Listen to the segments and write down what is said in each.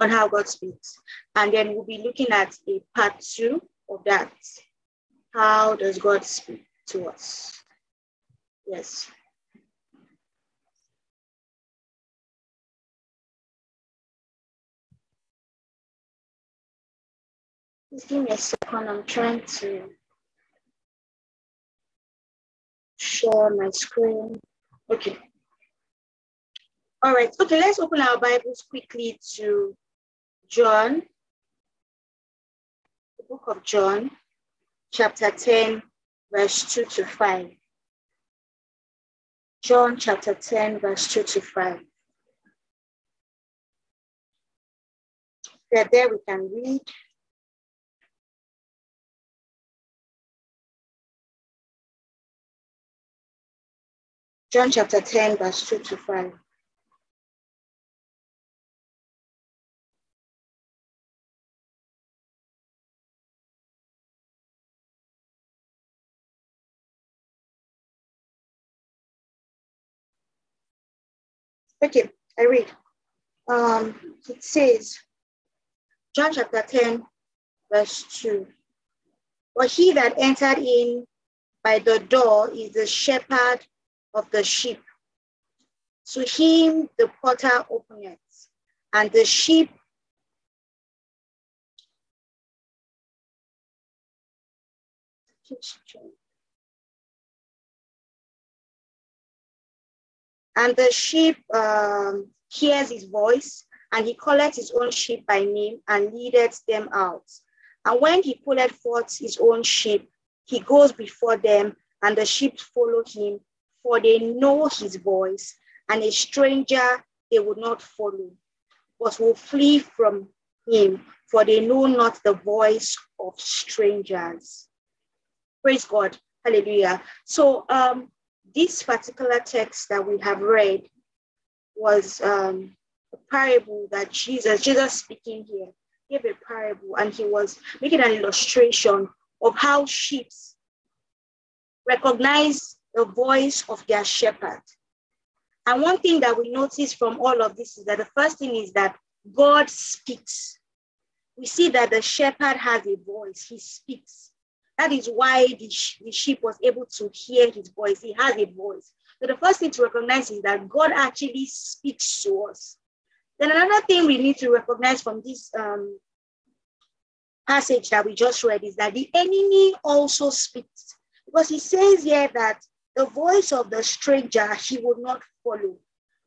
on how God speaks. And then we'll be looking at a part two of that. How does God speak to us? Yes. Just give me a second. I'm trying to share my screen. Okay. All right. Okay, let's open our Bibles quickly to John, the book of John, chapter 10, verse 2 to 5. John chapter 10, verse 2 to 5. There, there we can read. John chapter 10, verse 2 to 5. Okay, I read. Um, it says, John chapter 10, verse 2. But he that entered in by the door is the shepherd of the sheep. To him the porter openeth, and the sheep and the sheep um, hears his voice, and he calleth his own sheep by name and leadeth them out. And when he pulleth forth his own sheep, he goes before them, and the sheep follow him, for they know his voice, and a stranger they would not follow, but will flee from him, for they know not the voice of strangers. Praise God. Hallelujah. So um, this particular text that we have read was um, a parable that Jesus, Jesus speaking here, gave a parable and he was making an illustration of how sheep recognize the voice of their shepherd. And one thing that we notice from all of this is that the first thing is that God speaks. We see that the shepherd has a voice, he speaks. That is why the, the sheep was able to hear his voice. He has a voice. So the first thing to recognize is that God actually speaks to us. Then another thing we need to recognize from this um, passage that we just read is that the enemy also speaks. Because he says here that the voice of the stranger he would not follow.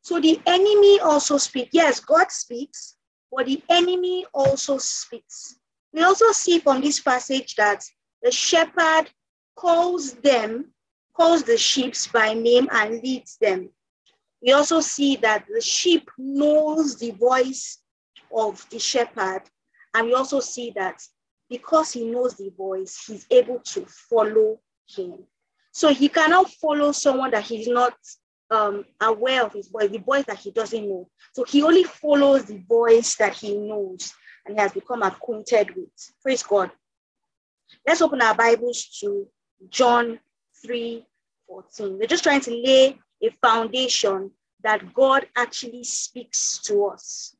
So the enemy also speaks. Yes, God speaks, but the enemy also speaks. We also see from this passage that the shepherd calls them, calls the sheep by name and leads them. We also see that the sheep knows the voice of the shepherd. And we also see that because he knows the voice, he's able to follow him. So he cannot follow someone that he's not um, aware of his voice, the voice that he doesn't know. So he only follows the voice that he knows and he has become acquainted with. Praise God. Let's open our Bibles to John 3 14. We're just trying to lay a foundation that God actually speaks to us.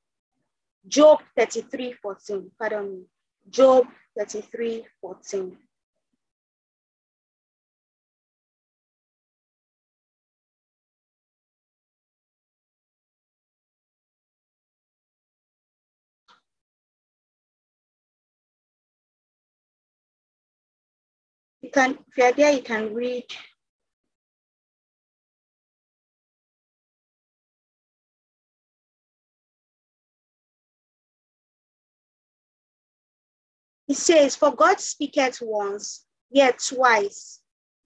Job 33 14. Pardon me. Job 33 14. Can, if you're there, you can read. It says, For God speaketh once, yet twice,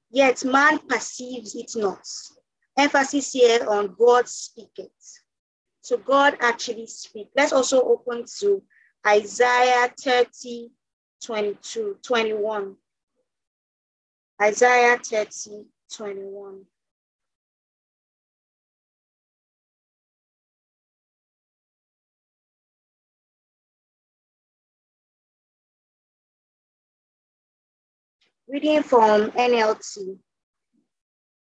yet man perceives it not. Emphasis here on God speaketh. So God actually speaks. Let's also open to Isaiah 30, 22, 21. Isaiah 30, 21. Reading from NLT.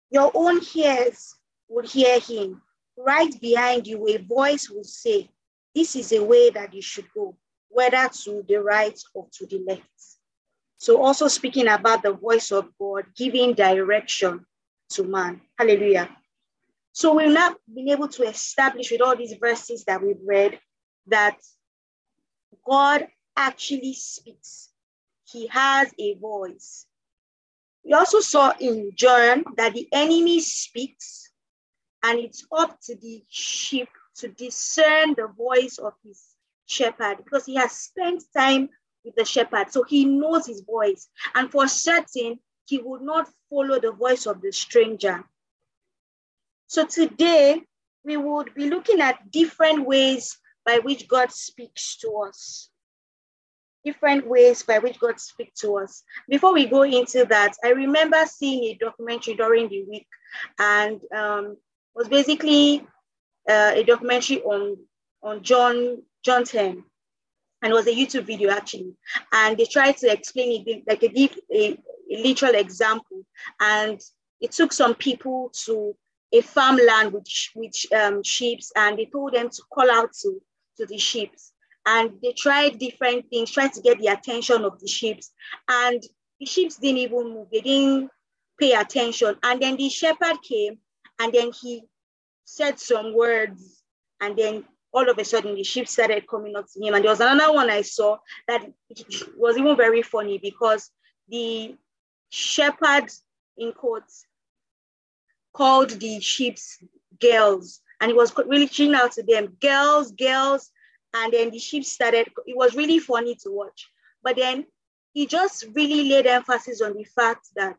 Your own ears would hear him. Right behind you, a voice will say, this is a way that you should go, whether to the right or to the left. So, also speaking about the voice of God, giving direction to man. Hallelujah. So, we've now been able to establish with all these verses that we've read that God actually speaks, He has a voice. We also saw in John that the enemy speaks, and it's up to the sheep to discern the voice of his shepherd because he has spent time with the shepherd. So he knows his voice. And for certain, he would not follow the voice of the stranger. So today, we would be looking at different ways by which God speaks to us. Different ways by which God speaks to us. Before we go into that, I remember seeing a documentary during the week, and um, was basically uh, a documentary on on John John 10 and it was a YouTube video actually. And they tried to explain it like a, a, a literal example. And it took some people to a farmland with, with um, sheep and they told them to call out to, to the sheep. And they tried different things, tried to get the attention of the sheep. And the sheep didn't even move, they didn't pay attention. And then the shepherd came and then he said some words and then all of a sudden the sheep started coming up to him. And there was another one I saw that was even very funny because the shepherd in quotes called the sheep's girls and he was really reaching out to them, girls, girls. And then the sheep started, it was really funny to watch. But then he just really laid emphasis on the fact that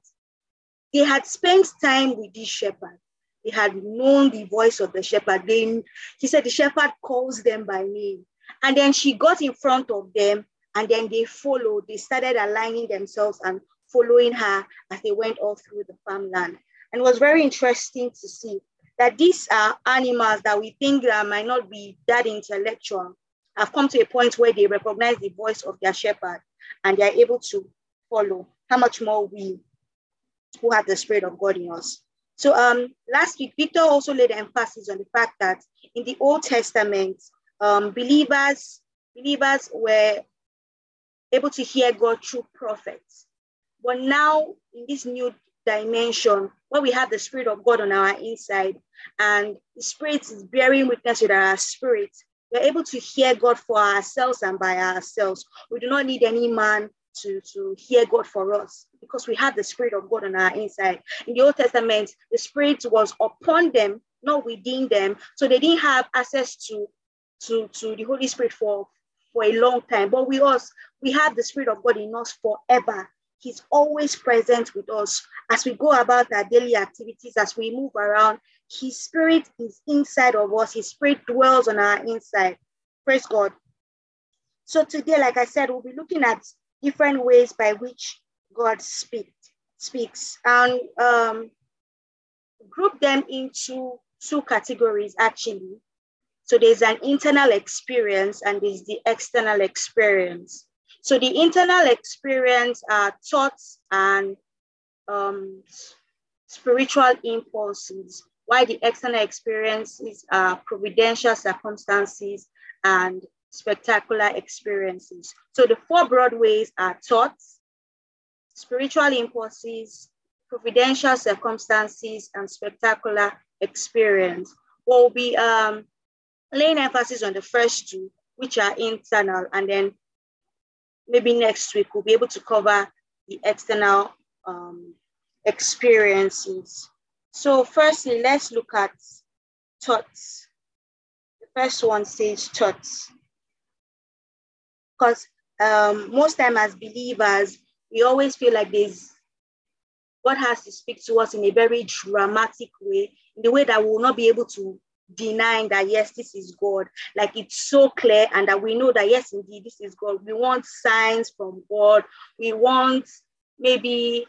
they had spent time with this shepherd he had known the voice of the shepherd. Then he said the shepherd calls them by name. And then she got in front of them and then they followed. They started aligning themselves and following her as they went all through the farmland. And it was very interesting to see that these are animals that we think that might not be that intellectual have come to a point where they recognize the voice of their shepherd and they are able to follow. How much more we who have the spirit of God in us. So um, last week, Victor also laid emphasis on the fact that in the Old Testament, um, believers, believers were able to hear God through prophets. But now in this new dimension, where we have the Spirit of God on our inside, and the Spirit is bearing witness with our spirit, we're able to hear God for ourselves and by ourselves. We do not need any man to, to hear God for us because we have the Spirit of God on our inside. In the Old Testament, the Spirit was upon them, not within them. So they didn't have access to, to, to the Holy Spirit for, for a long time. But we us, we have the Spirit of God in us forever. He's always present with us as we go about our daily activities, as we move around. His spirit is inside of us. His spirit dwells on our inside. Praise God. So today, like I said, we'll be looking at different ways by which God speak, speaks and um, group them into two categories actually. So there's an internal experience and there's the external experience. So the internal experience are thoughts and um, spiritual impulses, while the external experiences are providential circumstances and spectacular experiences. So the four Broadways are thoughts, spiritual impulses, providential circumstances, and spectacular experience. We'll be um, laying emphasis on the first two, which are internal, and then maybe next week we'll be able to cover the external um, experiences. So firstly, let's look at thoughts. The first one says thoughts because um, most time as believers, we always feel like there's God has to speak to us in a very dramatic way, in the way that we will not be able to deny that yes, this is God. Like it's so clear, and that we know that yes, indeed, this is God. We want signs from God. We want maybe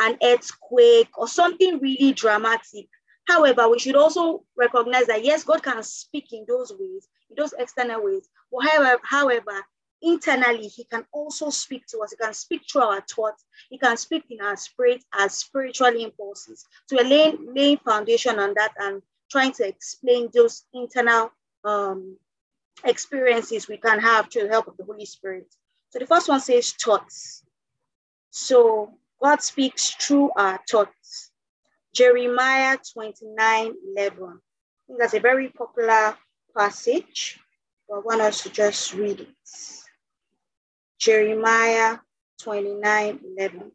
an earthquake or something really dramatic. However, we should also recognize that yes, God can speak in those ways, in those external ways. However, however, internally, he can also speak to us. He can speak through our thoughts. He can speak in our spirit as spiritual impulses. So we're laying, laying foundation on that and trying to explain those internal um, experiences we can have through the help of the Holy Spirit. So the first one says thoughts. So God speaks through our thoughts. Jeremiah 29 11. that's a very popular passage. I want us to just read it. Jeremiah 29 11.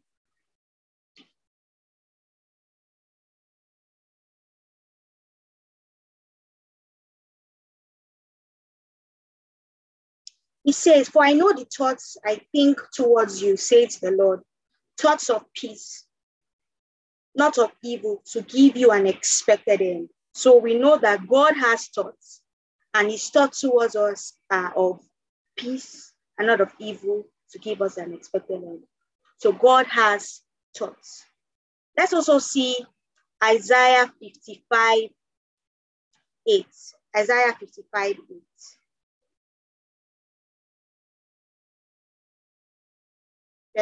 He says, For I know the thoughts I think towards you, says the Lord, thoughts of peace, not of evil, to give you an expected end. So we know that God has thoughts, and his thoughts towards us are of peace and not of evil to give us an expected end. So God has thoughts. Let's also see Isaiah 55 8. Isaiah 55 8.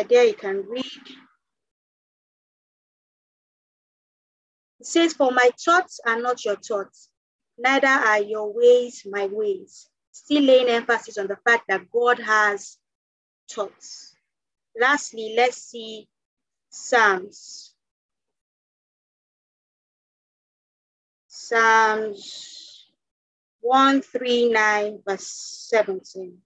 there you can read. It says, For my thoughts are not your thoughts, neither are your ways my ways. Still laying emphasis on the fact that God has thoughts. Lastly, let's see Psalms. Psalms 139, verse 17.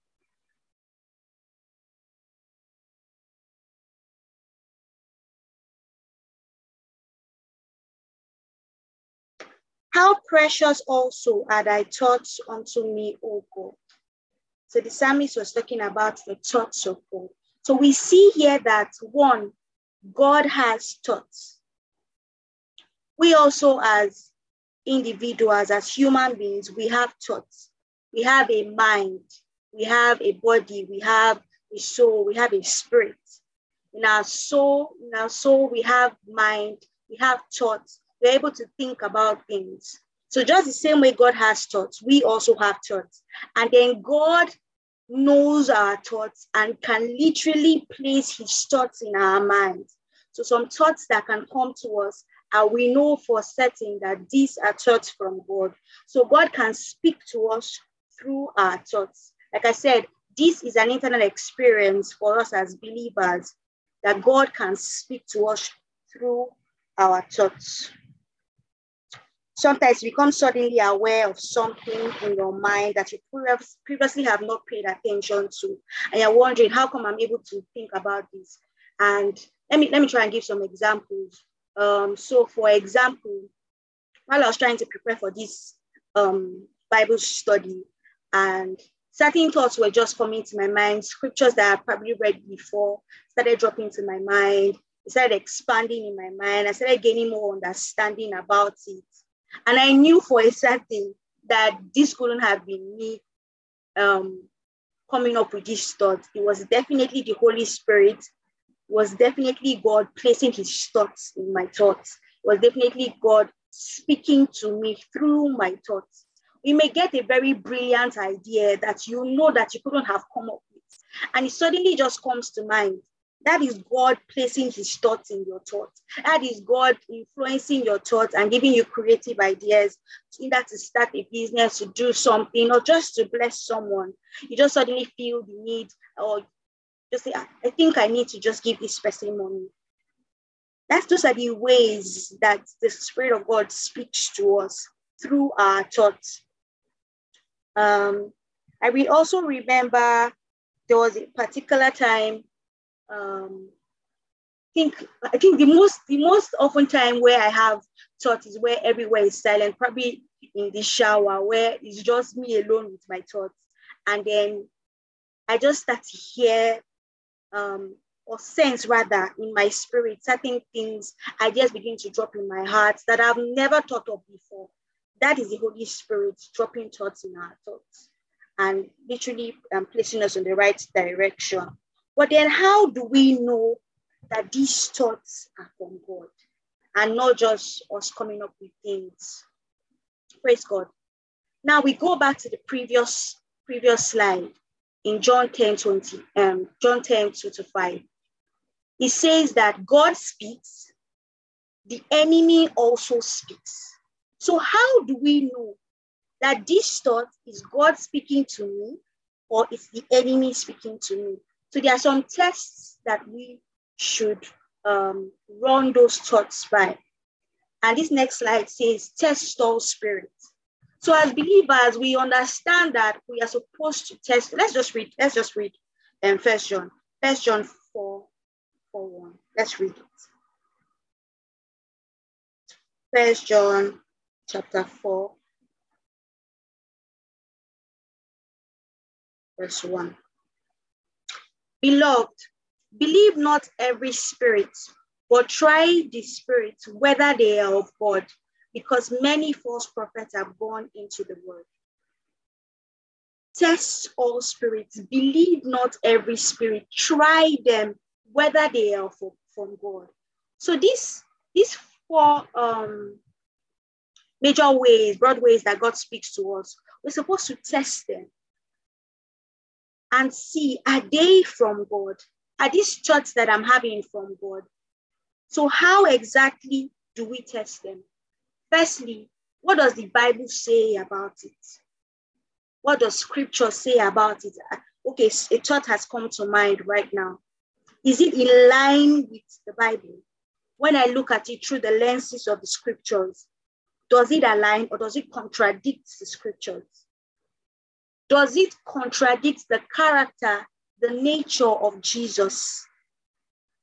How precious also are thy thoughts unto me, O God. So the psalmist was talking about the thoughts of God. So we see here that one, God has thoughts. We also, as individuals, as human beings, we have thoughts. We have a mind, we have a body, we have a soul, we have a spirit. In our soul, in our soul, we have mind, we have thoughts, we're able to think about things. So just the same way God has thoughts, we also have thoughts. And then God knows our thoughts and can literally place his thoughts in our mind. So some thoughts that can come to us, and we know for certain that these are thoughts from God. So God can speak to us through our thoughts. Like I said, this is an internal experience for us as believers that God can speak to us through our thoughts. Sometimes you become suddenly aware of something in your mind that you previously have not paid attention to. And you're wondering, how come I'm able to think about this? And let me, let me try and give some examples. Um, so for example, while I was trying to prepare for this um, Bible study and certain thoughts were just coming to my mind, scriptures that I probably read before started dropping to my mind, started expanding in my mind. I started gaining more understanding about it. And I knew for a certain that this couldn't have been me um, coming up with this thought. It was definitely the Holy Spirit, was definitely God placing his thoughts in my thoughts. It was definitely God speaking to me through my thoughts. We may get a very brilliant idea that you know that you couldn't have come up with, and it suddenly just comes to mind. That is God placing his thoughts in your thoughts. That is God influencing your thoughts and giving you creative ideas, either to start a business, to do something, or just to bless someone. You just suddenly feel the need, or just say, I think I need to just give this person money. That's those are the ways that the Spirit of God speaks to us through our thoughts. Um, I will also remember there was a particular time um, think I think the most the most often time where I have thought is where everywhere is silent, probably in the shower where it's just me alone with my thoughts, and then I just start to hear um, or sense rather in my spirit certain things ideas begin to drop in my heart that I've never thought of before. That is the Holy Spirit dropping thoughts in our thoughts and literally um, placing us in the right direction. But then, how do we know that these thoughts are from God and not just us coming up with things? Praise God. Now we go back to the previous previous slide in John 10 20, um, John 10 2 to 5. It says that God speaks, the enemy also speaks. So, how do we know that this thought is God speaking to me or is the enemy speaking to me. So there are some tests that we should um, run those thoughts by. And this next slide says test all spirits. So as believers, we understand that we are supposed to test. Let's just read, let's just read um, First John. First John 4, 4 1. Let's read it. First John chapter 4, verse 1. Beloved, believe not every spirit, but try the spirits whether they are of God, because many false prophets are born into the world. Test all spirits, believe not every spirit, try them whether they are from, from God. So this, these four um, major ways, broad ways that God speaks to us, we're supposed to test them and see are they from God? Are these thoughts that I'm having from God? So, how exactly do we test them? Firstly, what does the Bible say about it? What does scripture say about it? Ah, okay, a thought has come to mind right now. Is it in line with the Bible? When I look at it through the lenses of the scriptures, does it align or does it contradict the scriptures? Does it contradict the character, the nature of Jesus?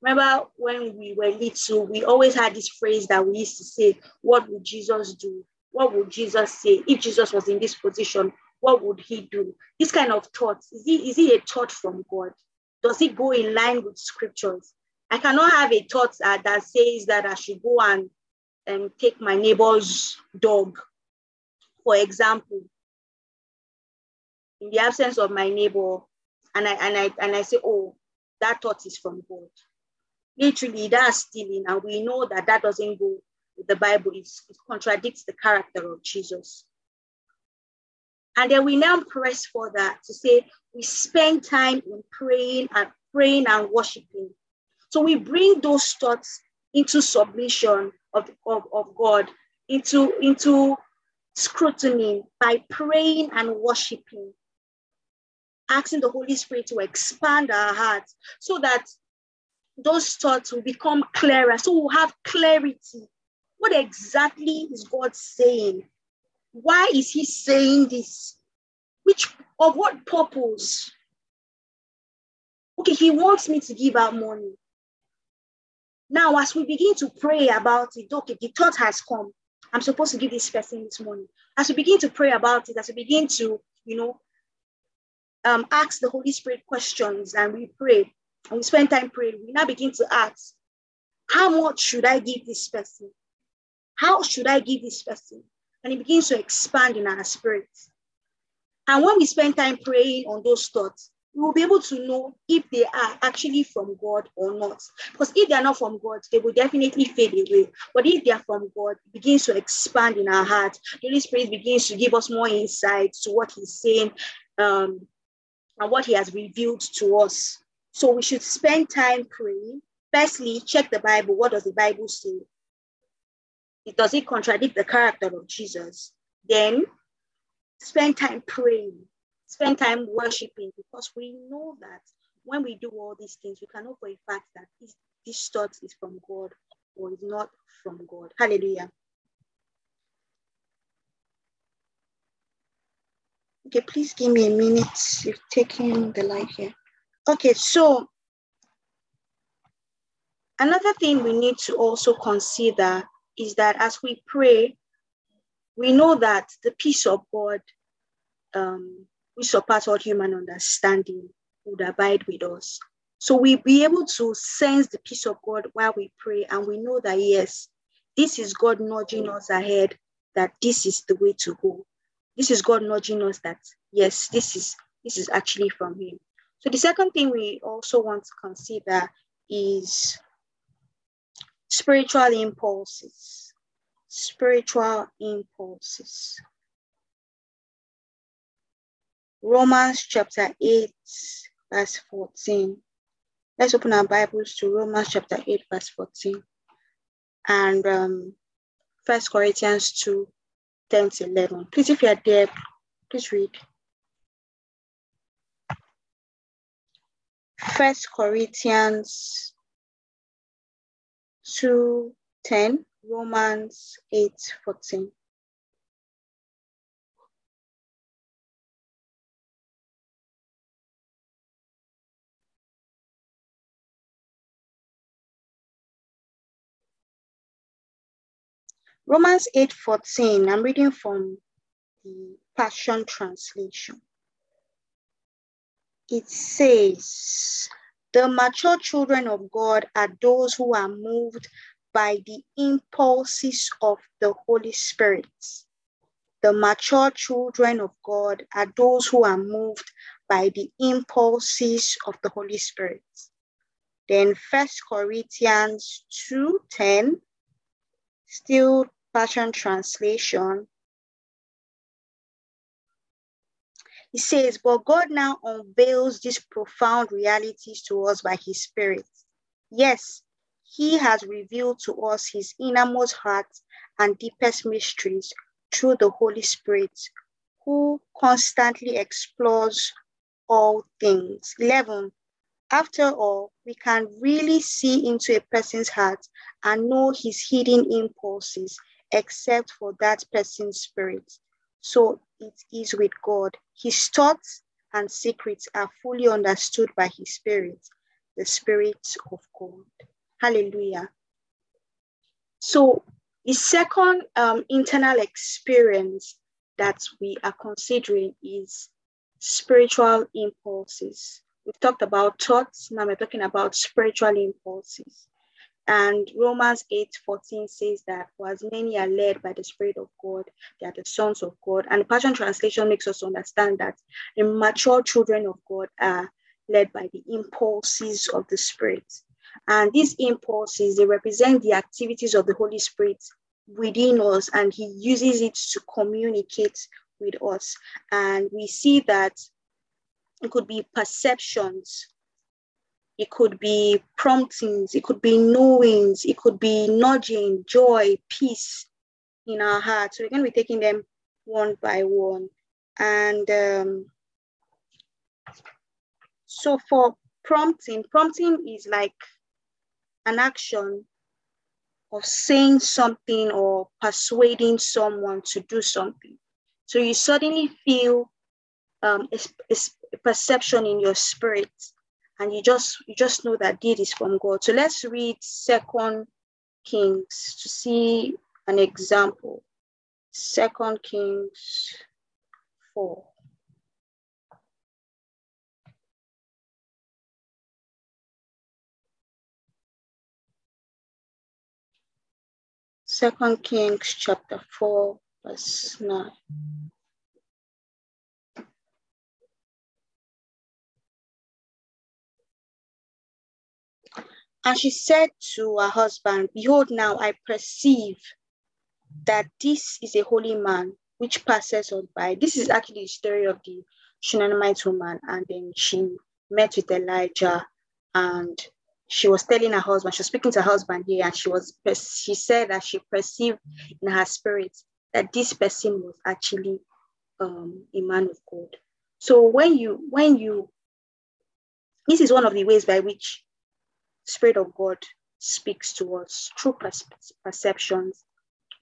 Remember when we were little, we always had this phrase that we used to say, What would Jesus do? What would Jesus say? If Jesus was in this position, what would he do? This kind of thoughts, is it, is it a thought from God? Does it go in line with scriptures? I cannot have a thought uh, that says that I should go and um, take my neighbor's dog, for example in the absence of my neighbor, and I and I and I say, oh, that thought is from God. Literally, that's stealing, and we know that that doesn't go with the Bible. It's, it contradicts the character of Jesus. And then we now press for that to say we spend time in praying and praying and worshiping. So we bring those thoughts into submission of, of, of God, into, into scrutiny by praying and worshiping asking the Holy Spirit to expand our hearts so that those thoughts will become clearer. So we'll have clarity. What exactly is God saying? Why is He saying this? Which of what purpose? Okay, He wants me to give out money. Now, as we begin to pray about it, okay, the thought has come. I'm supposed to give this person this money. As we begin to pray about it, as we begin to, you know, um, ask the Holy Spirit questions and we pray and we spend time praying, we now begin to ask, how much should I give this person? How should I give this person? And it begins to expand in our spirit. And when we spend time praying on those thoughts, we will be able to know if they are actually from God or not. Because if they are not from God, they will definitely fade away. But if they are from God, it begins to expand in our heart. The Holy Spirit begins to give us more insight to what He's saying. Um, and what he has revealed to us. So we should spend time praying. Firstly, check the Bible. What does the Bible say? It does it contradict the character of Jesus? Then spend time praying, spend time worshiping, because we know that when we do all these things, we can know for a fact that this, this thought is from God or is not from God. Hallelujah. Okay, please give me a minute. You're taking the light here. Okay, so another thing we need to also consider is that as we pray, we know that the peace of God, um, which surpasses all human understanding, would abide with us. So we be able to sense the peace of God while we pray, and we know that yes, this is God nudging us ahead, that this is the way to go. This is God nudging us that yes, this is this is actually from Him. So the second thing we also want to consider is spiritual impulses. Spiritual impulses. Romans chapter 8, verse 14. Let's open our Bibles to Romans chapter 8, verse 14. And um, 1 Corinthians 2, 10 to 11. Please, if you are there, please read. First Corinthians 2 10, Romans 8 14. Romans 8:14, I'm reading from the Passion Translation. It says, The mature children of God are those who are moved by the impulses of the Holy Spirit. The mature children of God are those who are moved by the impulses of the Holy Spirit. Then First Corinthians 2:10, still Passion Translation. He says, But God now unveils these profound realities to us by His Spirit. Yes, He has revealed to us His innermost heart and deepest mysteries through the Holy Spirit, who constantly explores all things. 11. After all, we can really see into a person's heart and know his hidden impulses except for that person's spirit. So it is with God. His thoughts and secrets are fully understood by his spirit, the spirit of God. Hallelujah. So the second um, internal experience that we are considering is spiritual impulses. We've talked about thoughts, now we're talking about spiritual impulses. And Romans 8 14 says that for as many are led by the Spirit of God, they are the sons of God. And the Passion Translation makes us understand that the mature children of God are led by the impulses of the Spirit. And these impulses, they represent the activities of the Holy Spirit within us, and He uses it to communicate with us. And we see that it could be perceptions, it could be promptings, it could be knowings, it could be nudging, joy, peace in our hearts. So we're going to be taking them one by one. And um, so for prompting, prompting is like an action of saying something or persuading someone to do something. So you suddenly feel um, a, a perception in your spirit and you just you just know that deed is from God. So let's read Second Kings to see an example. Second Kings four. Second Kings chapter 4, verse 9. And she said to her husband, Behold, now I perceive that this is a holy man which passes on by. This is actually the story of the Shunammite woman. And then she met with Elijah and she was telling her husband, she was speaking to her husband here, and she was she said that she perceived in her spirit that this person was actually um, a man of God. So when you when you this is one of the ways by which Spirit of God speaks to us through perceptions.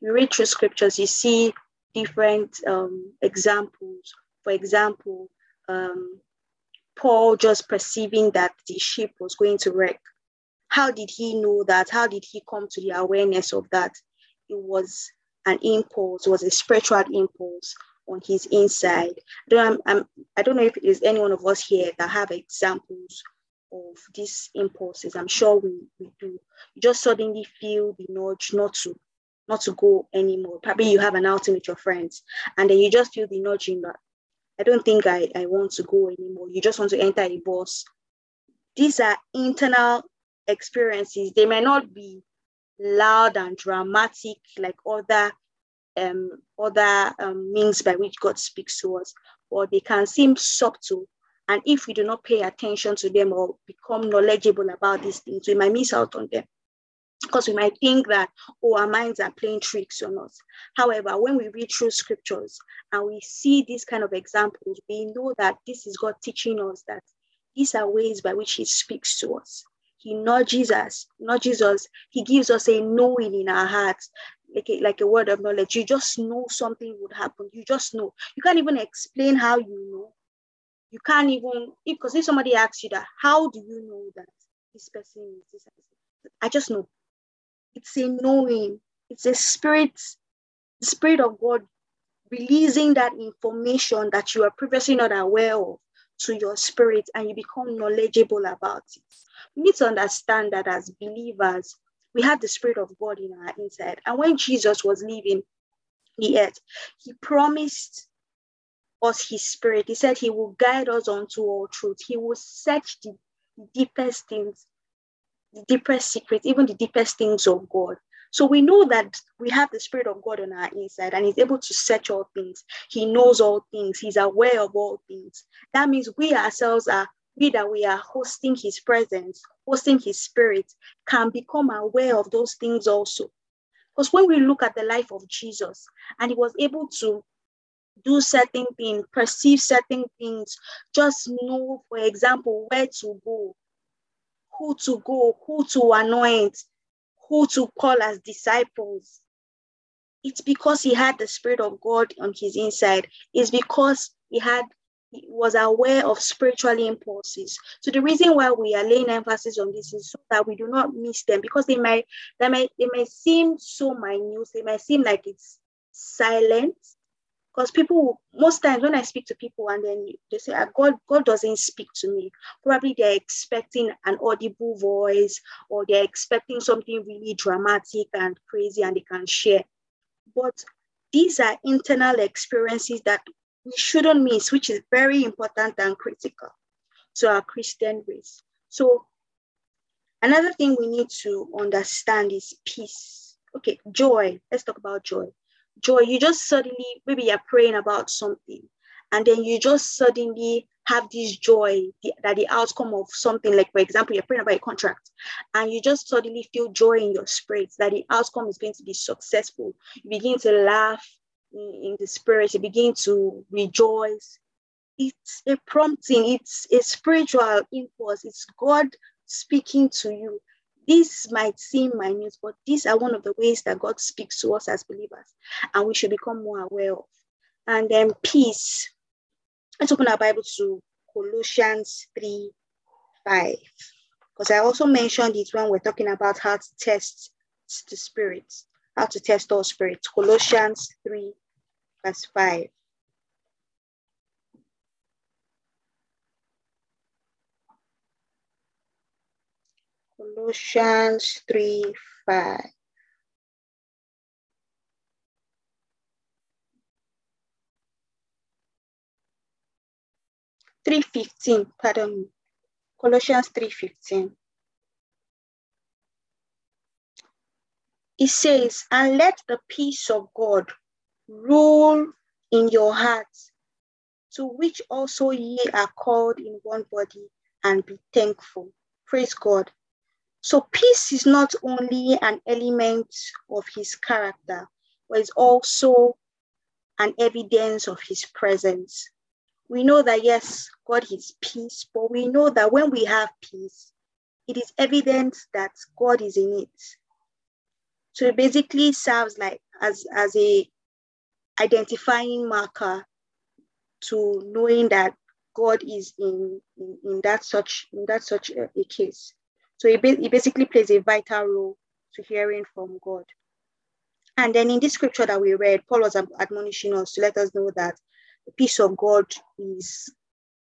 You read through scriptures, you see different um, examples. For example, um, Paul just perceiving that the ship was going to wreck. How did he know that? How did he come to the awareness of that? It was an impulse, it was a spiritual impulse on his inside. I don't, I'm, I don't know if there's any one of us here that have examples of these impulses. I'm sure we, we do. You just suddenly feel the nudge not to not to go anymore. Probably you have an outing with your friends, and then you just feel the nudging that I don't think I, I want to go anymore. You just want to enter a bus. These are internal experiences. They may not be loud and dramatic like other um, other um, means by which God speaks to us, or they can seem subtle and if we do not pay attention to them or become knowledgeable about these things, we might miss out on them. because we might think that, oh, our minds are playing tricks on us. However, when we read through scriptures and we see these kind of examples, we know that this is God teaching us that these are ways by which He speaks to us. He nudges us, nudges us. He gives us a knowing in our hearts, like a, like a word of knowledge. You just know something would happen. You just know. You can't even explain how you know. You can't even, because if, somebody asks you that, how do you know that this person is this? I just know it's a knowing, it's a spirit, the spirit of God releasing that information that you are previously not aware of to your spirit and you become knowledgeable about it. We need to understand that as believers, we have the spirit of God in our inside. And when Jesus was leaving the earth, he promised us his spirit. He said he will guide us onto all truth. He will search the deepest things the deepest secrets, even the deepest things of God. So we know that we have the Spirit of God on our inside and He's able to search all things. He knows all things. He's aware of all things. That means we ourselves are, we that we are hosting His presence, hosting His Spirit, can become aware of those things also. Because when we look at the life of Jesus and He was able to do certain things, perceive certain things, just know, for example, where to go, who to go, who to anoint, who to call as disciples. It's because he had the Spirit of God on his inside. It's because he had he was aware of spiritual impulses. So the reason why we are laying emphasis on this is so that we do not miss them because they might they might they may seem so minute, they might seem like it's silent, because people most times when i speak to people and then they say ah, god god doesn't speak to me probably they're expecting an audible voice or they're expecting something really dramatic and crazy and they can share. But these are internal experiences that we shouldn't miss which is very important and critical to our christian race. So another thing we need to understand is peace. Okay joy. Let's talk about joy joy, you just suddenly, maybe you're praying about something, and then you just suddenly have this joy that the outcome of something, like for example, you're praying about a contract, and you just suddenly feel joy in your spirit that the outcome is going to be successful. You begin to laugh in, in the spirit, you begin to rejoice. It's a prompting, it's a spiritual impulse, it's God speaking to you these might seem minute, but these are one of the ways that God speaks to us as believers, and we should become more aware of. And then peace. Let's open our Bible to Colossians 3 5. Because I also mentioned it when we're talking about how to test the spirits, how to test all spirits. Colossians 3, verse 5. Colossians 3 5. Three fifteen, pardon me. Colossians three fifteen. It says, and let the peace of God rule in your hearts, to which also ye are called in one body, and be thankful. Praise God. So peace is not only an element of his character, but it's also an evidence of his presence. We know that yes, God is peace, but we know that when we have peace, it is evident that God is in it. So it basically serves like as, as a identifying marker to knowing that God is in, in, in that such in that such a, a case. So it, it basically plays a vital role to hearing from God. And then in this scripture that we read, Paul was admonishing us to let us know that the peace of God is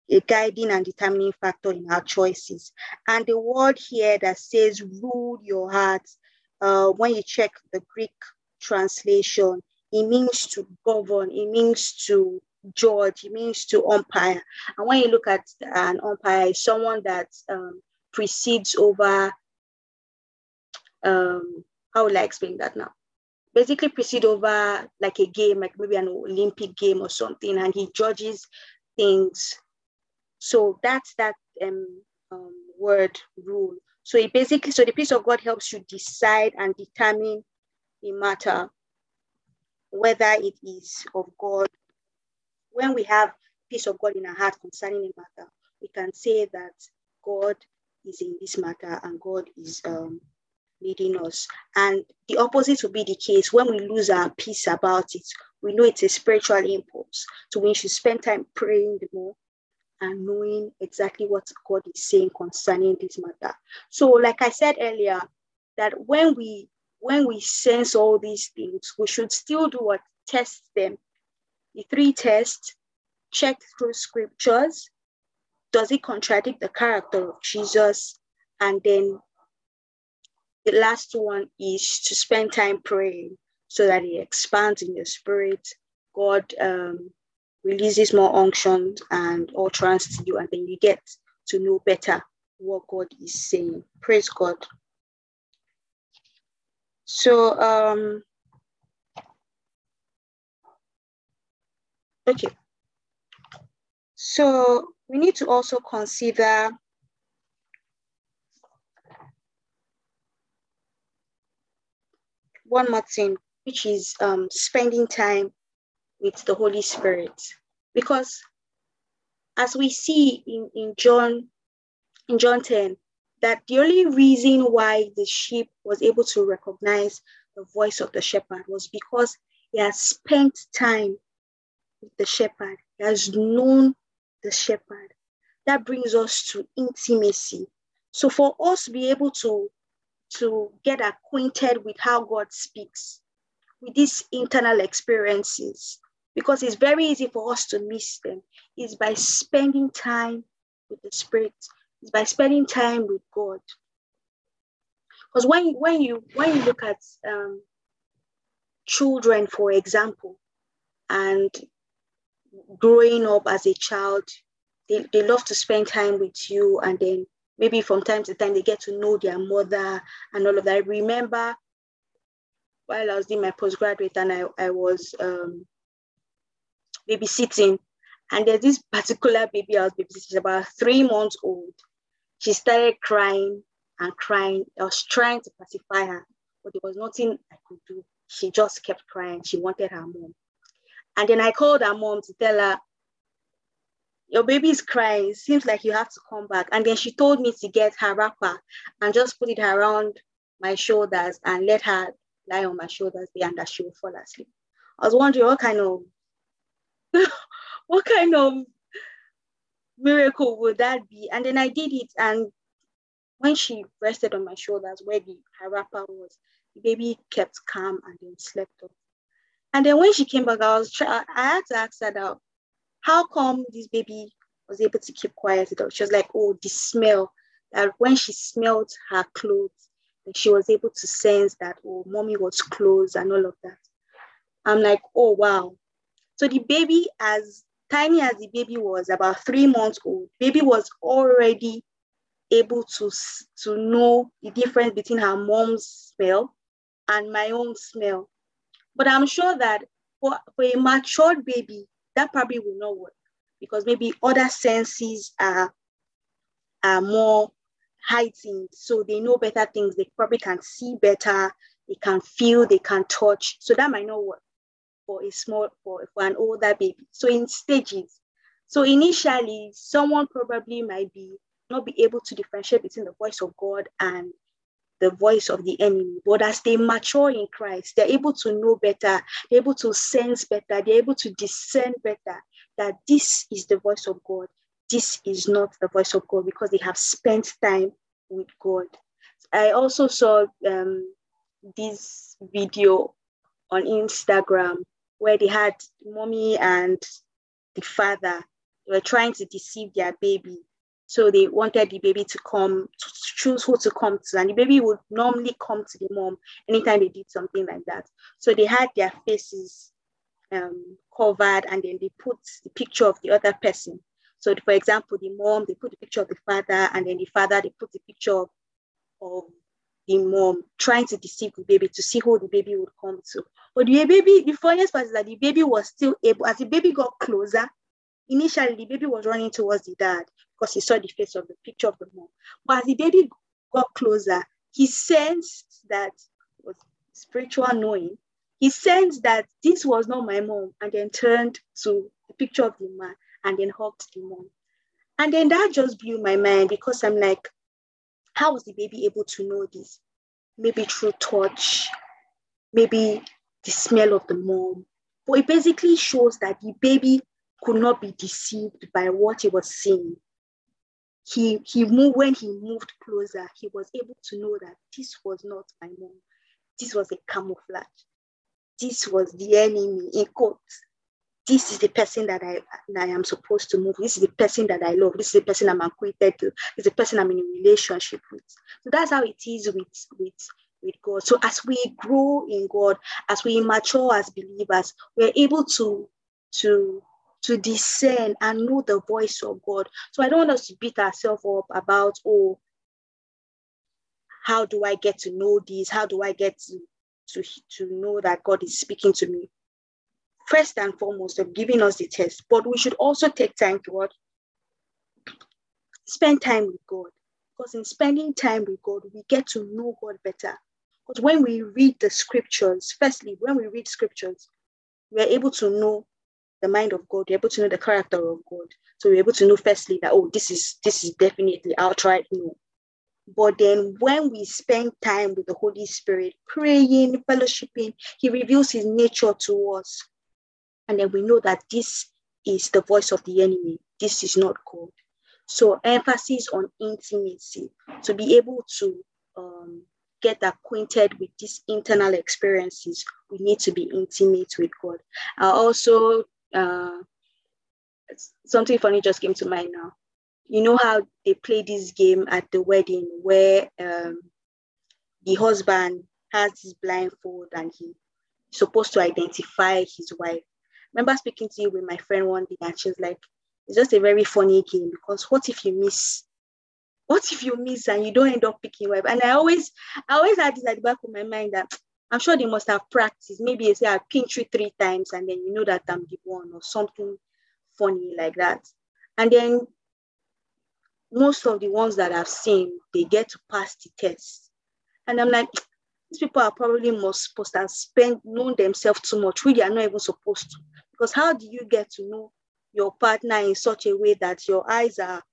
a guiding and determining factor in our choices. And the word here that says rule your heart, uh, when you check the Greek translation, it means to govern, it means to judge, it means to umpire. And when you look at an umpire, someone that um, precedes over um how will I explain that now? Basically precede over like a game, like maybe an Olympic game or something, and he judges things. So that's that um, um word rule. So it basically, so the peace of God helps you decide and determine a matter, whether it is of God. When we have peace of God in our heart concerning a matter, we can say that God is in this matter and God is um, leading us. And the opposite will be the case when we lose our peace about it. We know it's a spiritual impulse. So we should spend time praying more and knowing exactly what God is saying concerning this matter. So, like I said earlier, that when we when we sense all these things, we should still do what test them. The three tests: check through scriptures. Does it contradict the character of Jesus? And then the last one is to spend time praying so that it expands in your spirit. God um, releases more unctions and utterance to you, and then you get to know better what God is saying. Praise God. So, um, okay. So we need to also consider one more thing, which is um, spending time with the Holy Spirit. Because as we see in, in John, in John 10, that the only reason why the sheep was able to recognize the voice of the shepherd was because he has spent time with the shepherd, he has known the shepherd. That brings us to intimacy. So for us to be able to, to get acquainted with how God speaks, with these internal experiences, because it's very easy for us to miss them is by spending time with the spirit is by spending time with god because when, when you when you look at um, children for example and growing up as a child they, they love to spend time with you and then maybe from time to time they get to know their mother and all of that I remember while i was doing my postgraduate and i, I was um, babysitting. And there's this particular baby I was babysitting, she's about three months old. She started crying and crying. I was trying to pacify her, but there was nothing I could do. She just kept crying. She wanted her mom. And then I called her mom to tell her, Your baby is crying. It seems like you have to come back. And then she told me to get her wrapper and just put it around my shoulders and let her lie on my shoulders there and that she will fall asleep. I was wondering what kind of what kind of miracle would that be? And then I did it, and when she rested on my shoulders where the her wrapper was, the baby kept calm and then slept off. And then when she came back, I was I had to ask her how come this baby was able to keep quiet? She was like, oh, the smell. That when she smelled her clothes, she was able to sense that oh, mommy was close and all of that. I'm like, oh wow, so the baby, as tiny as the baby was, about three months old, baby was already able to, to know the difference between her mom's smell and my own smell. But I'm sure that for, for a matured baby, that probably will not work because maybe other senses are, are more heightened. So they know better things. They probably can see better, they can feel, they can touch. So that might not work for a small for, for an older baby. So in stages. So initially, someone probably might be not be able to differentiate between the voice of God and the voice of the enemy. But as they mature in Christ, they're able to know better, they're able to sense better, they're able to discern better that this is the voice of God. This is not the voice of God because they have spent time with God. I also saw um, this video on Instagram where they had mommy and the father they were trying to deceive their baby so they wanted the baby to come to choose who to come to. And the baby would normally come to the mom anytime they did something like that. So they had their faces um, covered and then they put the picture of the other person. So for example the mom they put the picture of the father and then the father they put the picture of, of the mom trying to deceive the baby to see who the baby would come to. But the baby, the funniest part is that the baby was still able, as the baby got closer, initially the baby was running towards the dad because he saw the face of the picture of the mom. But as the baby got closer, he sensed that was spiritual knowing. He sensed that this was not my mom, and then turned to the picture of the man and then hugged the mom. And then that just blew my mind because I'm like, how was the baby able to know this? Maybe through touch, maybe the smell of the mom. But it basically shows that the baby could not be deceived by what he was seeing. He, he moved when he moved closer, he was able to know that this was not my mom. This was a camouflage. This was the enemy in quotes this is the person that I, I am supposed to move. This is the person that I love. This is the person I'm acquainted to. This is the person I'm in a relationship with. So that's how it is with, with, with God. So as we grow in God, as we mature as believers, we're able to, to, to discern and know the voice of God. So I don't want us to beat ourselves up about, oh, how do I get to know this? How do I get to, to, to know that God is speaking to me? first and foremost of giving us the test, but we should also take time to what? Spend time with God. Because in spending time with God, we get to know God better. Because when we read the scriptures, firstly, when we read scriptures, we are able to know the mind of God, we're able to know the character of God. So we're able to know firstly that, oh, this is this is definitely outright no. But then when we spend time with the Holy Spirit, praying, fellowshipping, He reveals His nature to us. And then we know that this is the voice of the enemy. This is not God. So emphasis on intimacy to be able to um, get acquainted with these internal experiences. We need to be intimate with God. I also uh, something funny just came to mind now. You know how they play this game at the wedding where um, the husband has his blindfold and he's supposed to identify his wife remember speaking to you with my friend one day, and she was like, it's just a very funny game because what if you miss? What if you miss and you don't end up picking wife? And I always, I always had this at the back of my mind that I'm sure they must have practiced. Maybe they say I pinch you three times and then you know that I'm the one or something funny like that. And then most of the ones that I've seen, they get to pass the test. And I'm like, these people are probably most supposed to have spent known themselves too much, really are not even supposed to. Because how do you get to know your partner in such a way that your eyes are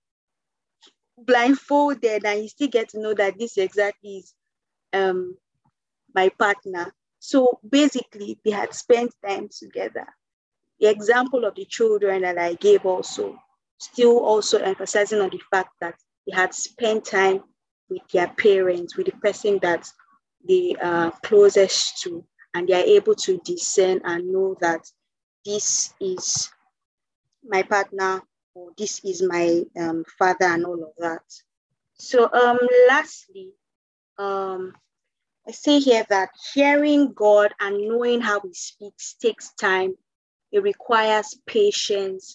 blindfolded and you still get to know that this exactly is um, my partner? So basically, they had spent time together. The example of the children that I gave also, still also emphasizing on the fact that they had spent time with their parents, with the person that they are closest to, and they are able to discern and know that this is my partner or this is my um, father and all of that. So um, lastly, um, I say here that hearing God and knowing how he speaks takes time. It requires patience,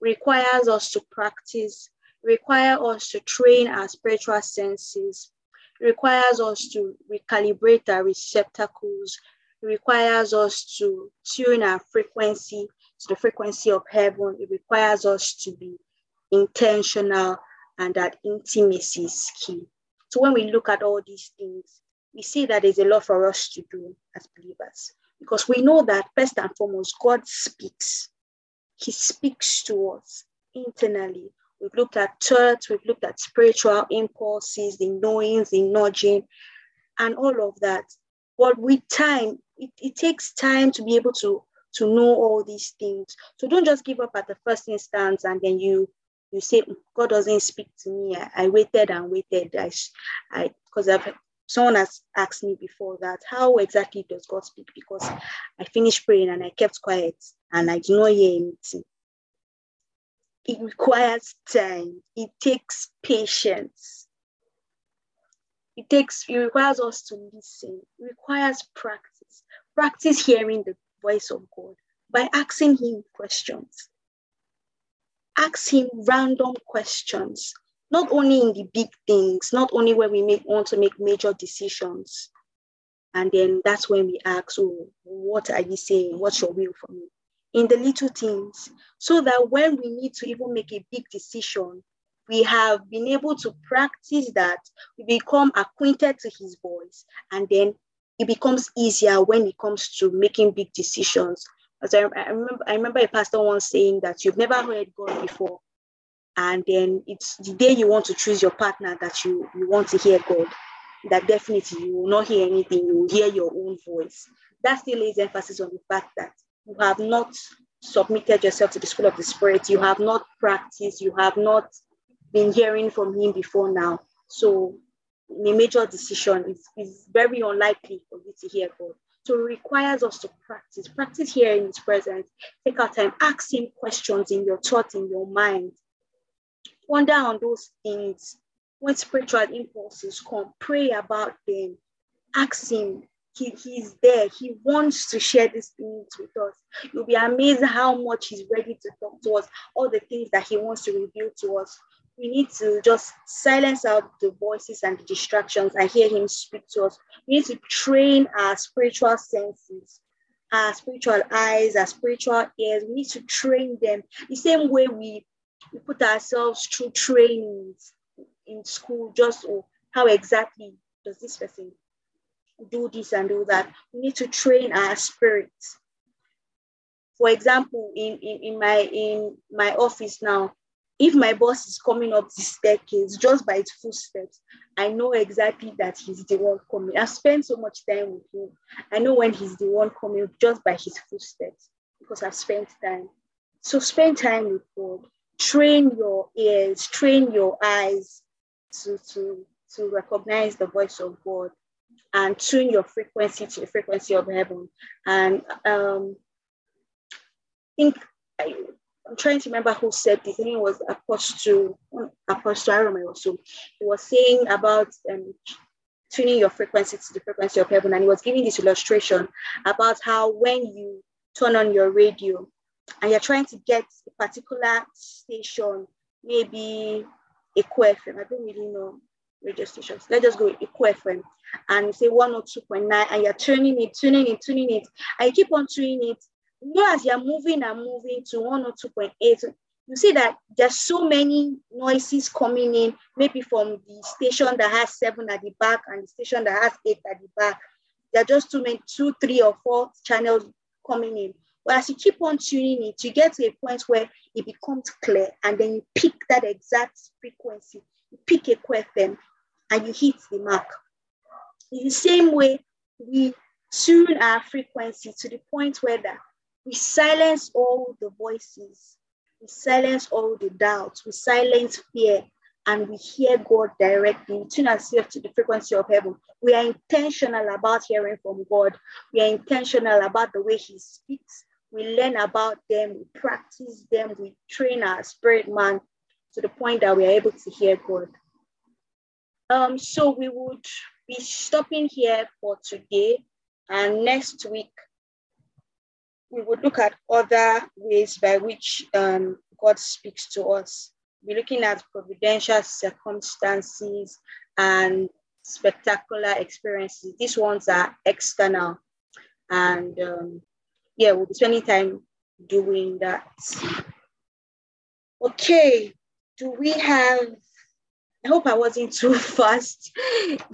requires us to practice, require us to train our spiritual senses, requires us to recalibrate our receptacles, requires us to tune our frequency to the frequency of heaven. It requires us to be intentional and that intimacy is key. So when we look at all these things, we see that there's a lot for us to do as believers because we know that first and foremost, God speaks. He speaks to us internally. We've looked at church, we've looked at spiritual impulses, the knowings, the nudging, and all of that. But with time, it, it takes time to be able to to know all these things. So don't just give up at the first instance and then you you say mm, God doesn't speak to me. I, I waited and waited. I I because I've someone has asked me before that how exactly does God speak? Because I finished praying and I kept quiet and I did not hear anything. It requires time. It takes patience. It takes it requires us to listen. It requires practice. Practice hearing the voice of God by asking him questions. Ask him random questions, not only in the big things, not only when we make, want to make major decisions. And then that's when we ask, oh, what are you saying? What's your will for me? In the little things, so that when we need to even make a big decision, we have been able to practice that, we become acquainted to his voice, and then it becomes easier when it comes to making big decisions. As I, I remember, I remember a pastor once saying that you've never heard God before, and then it's the day you want to choose your partner that you, you want to hear God. That definitely you will not hear anything, you will hear your own voice. That still lays emphasis on the fact that you have not submitted yourself to the school of the spirit, you have not practiced, you have not been hearing from him before now. So in a major decision, it's, it's very unlikely for you to hear God. So it requires us to practice, practice here in his presence. Take our time, ask him questions in your thought, in your mind. Ponder on those things. When spiritual impulses come, pray about them. Ask him. He, he's there. He wants to share these things with us. You'll be amazed how much he's ready to talk to us, all the things that he wants to reveal to us we need to just silence out the voices and the distractions and hear him speak to us. We need to train our spiritual senses, our spiritual eyes, our spiritual ears. We need to train them the same way we, we put ourselves through trainings in school, just oh, how exactly does this person do this and do that. We need to train our spirits. For example, in, in, in my in my office now, if my boss is coming up the staircase just by his footsteps, I know exactly that he's the one coming. I spend so much time with him. I know when he's the one coming just by his footsteps because I've spent time. So spend time with God. Train your ears, train your eyes to, to, to recognize the voice of God and tune your frequency to the frequency of heaven. And um, I think I'm trying to remember who said this. I think it was Apostle Apostle Aaron also. He was saying about um, tuning your frequency to the frequency of heaven, and he was giving this illustration about how when you turn on your radio and you're trying to get a particular station, maybe Echo FM. I don't really know radio stations. Let's just go with Echo FM and say 102.9, and you're turning it, tuning it, tuning it, and you keep on tuning it you know, as you're moving and moving to 102.8, you see that there's so many noises coming in, maybe from the station that has seven at the back and the station that has eight at the back. There are just too many, two, three, or four channels coming in. But as you keep on tuning it, you get to a point where it becomes clear, and then you pick that exact frequency, you pick a question, and you hit the mark. In the same way, we tune our frequency to the point where that we silence all the voices. We silence all the doubts. We silence fear and we hear God directly. We tune ourselves to the frequency of heaven. We are intentional about hearing from God. We are intentional about the way He speaks. We learn about them. We practice them. We train our spirit man to the point that we are able to hear God. Um, so we would be stopping here for today. And next week, we would look at other ways by which um, God speaks to us. We're looking at providential circumstances and spectacular experiences. These ones are external. And um, yeah, we'll be spending time doing that. Okay, do we have, I hope I wasn't too fast.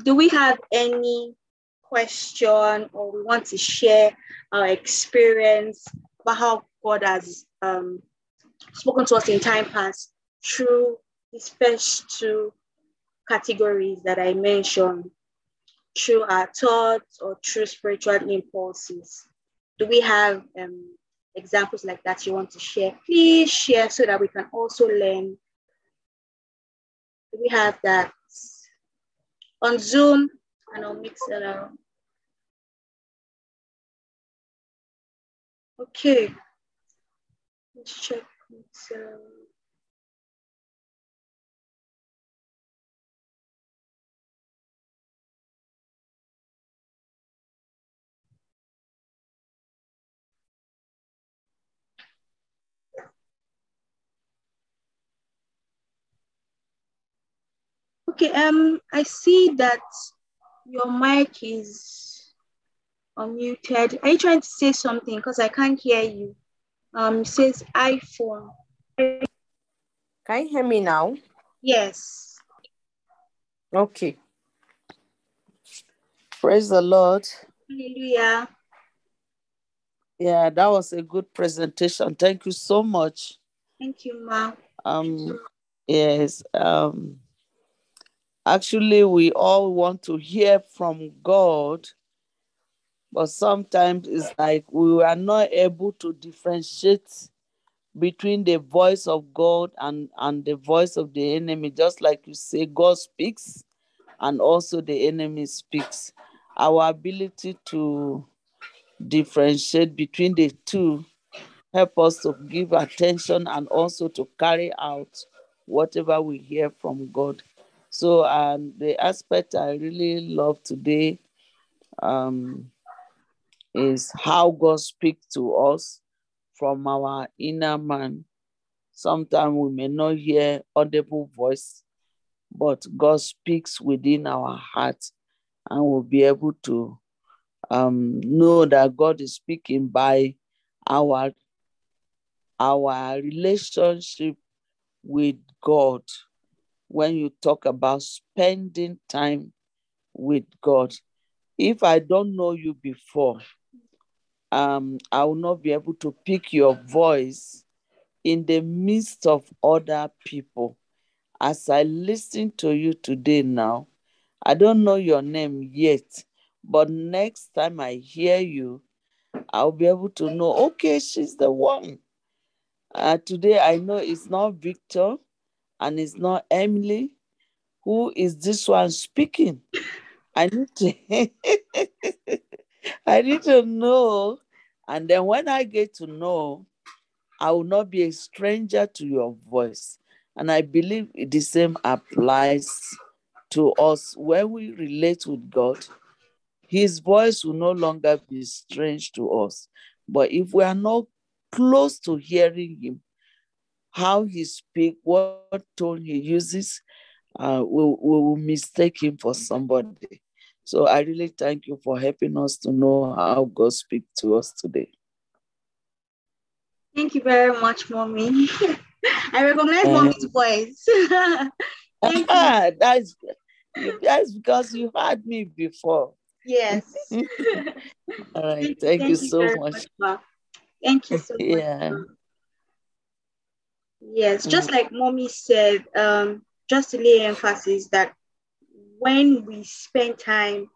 Do we have any question or we want to share our experience about how God has um, spoken to us in time past through these first two categories that I mentioned, through our thoughts or through spiritual impulses. Do we have um, examples like that you want to share? Please share so that we can also learn. Do we have that on Zoom and on Mixlr? Okay, let's check Excel. Okay, um, I see that your mic is unmuted. Are you trying to say something? Because I can't hear you. Um, it says iPhone. Can you hear me now? Yes. Okay. Praise the Lord. Hallelujah. Yeah, that was a good presentation. Thank you so much. Thank you, Ma. Um, yes. Um, actually, we all want to hear from God, but sometimes it's like we are not able to differentiate between the voice of God and, and the voice of the enemy. Just like you say, God speaks and also the enemy speaks. Our ability to differentiate between the two help us to give attention and also to carry out whatever we hear from God. So, um, the aspect I really love today um, is how God speaks to us from our inner man. Sometimes we may not hear audible voice, but God speaks within our heart, and we'll be able to um, know that God is speaking by our our relationship with God. When you talk about spending time with God, if I don't know you before, um, I will not be able to pick your voice in the midst of other people. As I listen to you today now, I don't know your name yet, but next time I hear you, I'll be able to know, okay, she's the one. Uh, today I know it's not Victor and it's not Emily. Who is this one speaking? I need to I need to know. And then when I get to know, I will not be a stranger to your voice. And I believe the same applies to us when we relate with God. His voice will no longer be strange to us. But if we are not close to hearing him, how he speaks, what tone he uses, uh, we, we will mistake him for somebody. So I really thank you for helping us to know how God speaks to us today. Thank you very much, Mommy. I recognize Uh, Mommy's voice. Thank you. that's, that's because you heard me before. Yes. All right. Thank you, Thank you you so much. much, Thank you so much. Yeah. Yes, just Mm. like Mommy said, um, just to lay emphasis that when we spend time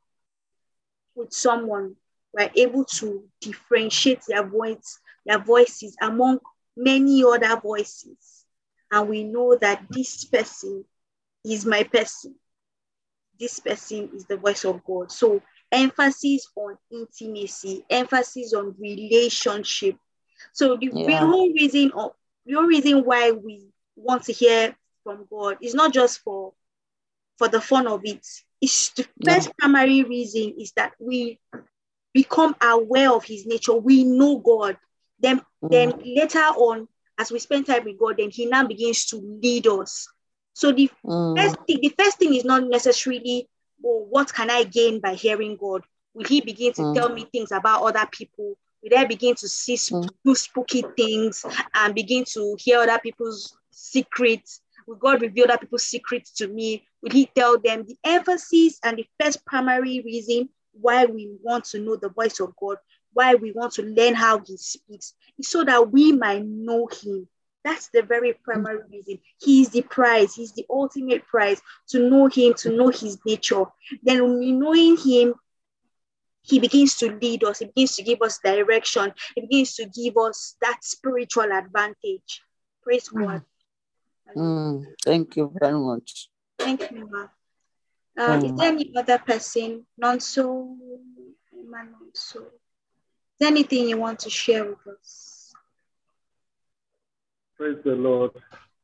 with someone, we're able to differentiate their voice, their voices among many other voices. And we know that this person is my person. This person is the voice of God. So emphasis on intimacy, emphasis on relationship. So the Yeah. real reason of the only reason why we want to hear from God is not just for for the fun of it. It's the Yeah. first primary reason is that we become aware of his nature. We know God. Then, then later on, as we spend time with God, then he now begins to lead us. So the Mm. first thing, the first thing is not necessarily, oh, what can I gain by hearing God? Will he begin to Mm. tell me things about other people? Will I begin to see sp- Mm. do spooky things and begin to hear other people's secrets? Will God reveal other people's secrets to me? Will he tell them? The emphasis and the first primary reason why we want to know the voice of God, why we want to learn how he speaks, is so that we might know him. That's the very primary reason. He is the prize, he's the ultimate prize to know him, to know his nature. Then, we knowing him, he begins to lead us, he begins to give us direction, he begins to give us that spiritual advantage. Praise God. Mm. Thank you very much. Thank you, Ma. Is Mm. there any other person, Nonso, non so? Is there anything you want to share with us? Praise the Lord.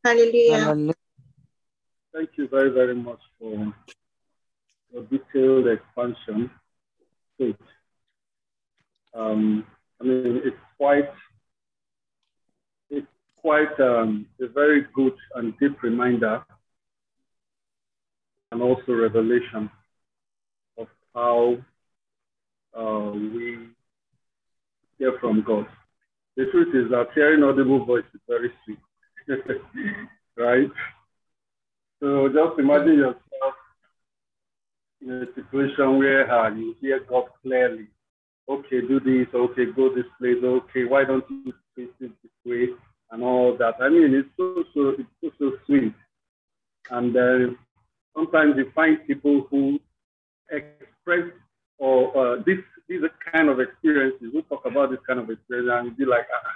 Hallelujah. Hallelujah. Thank you very, very much for your detailed expansion. Great. Um, I mean, it's quite, it's quite um, a very good and deep reminder and also revelation of how uh, we hear from God. The truth is that hearing audible voice is very sweet, right? So just imagine yourself situation where uh, you hear God clearly. Okay, do this. Okay, go this place. Okay, why don't you face it this way and all that? I mean, it's so so it's so so sweet. And uh, sometimes you find people who express or uh, this these kind of experiences. We talk about this kind of experience and be like, ah,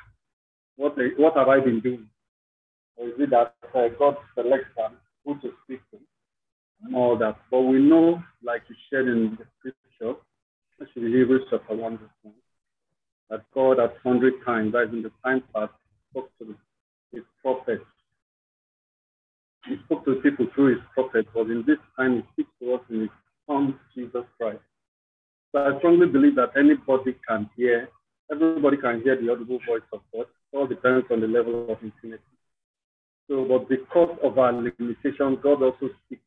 what what have I been doing? Or is it that uh, God selects them who to speak to and all that? But we know, like you said in the scripture, actually Hebrews chapter 1, verse that God at hundred times, that is in the time past, spoke to his prophets. He spoke to people through his prophets, but in this time he speaks to us in his Son, Jesus Christ. So I strongly believe that anybody can hear, everybody can hear the audible voice of God. It all depends on the level of intimacy. So, but because of our limitation, God also speaks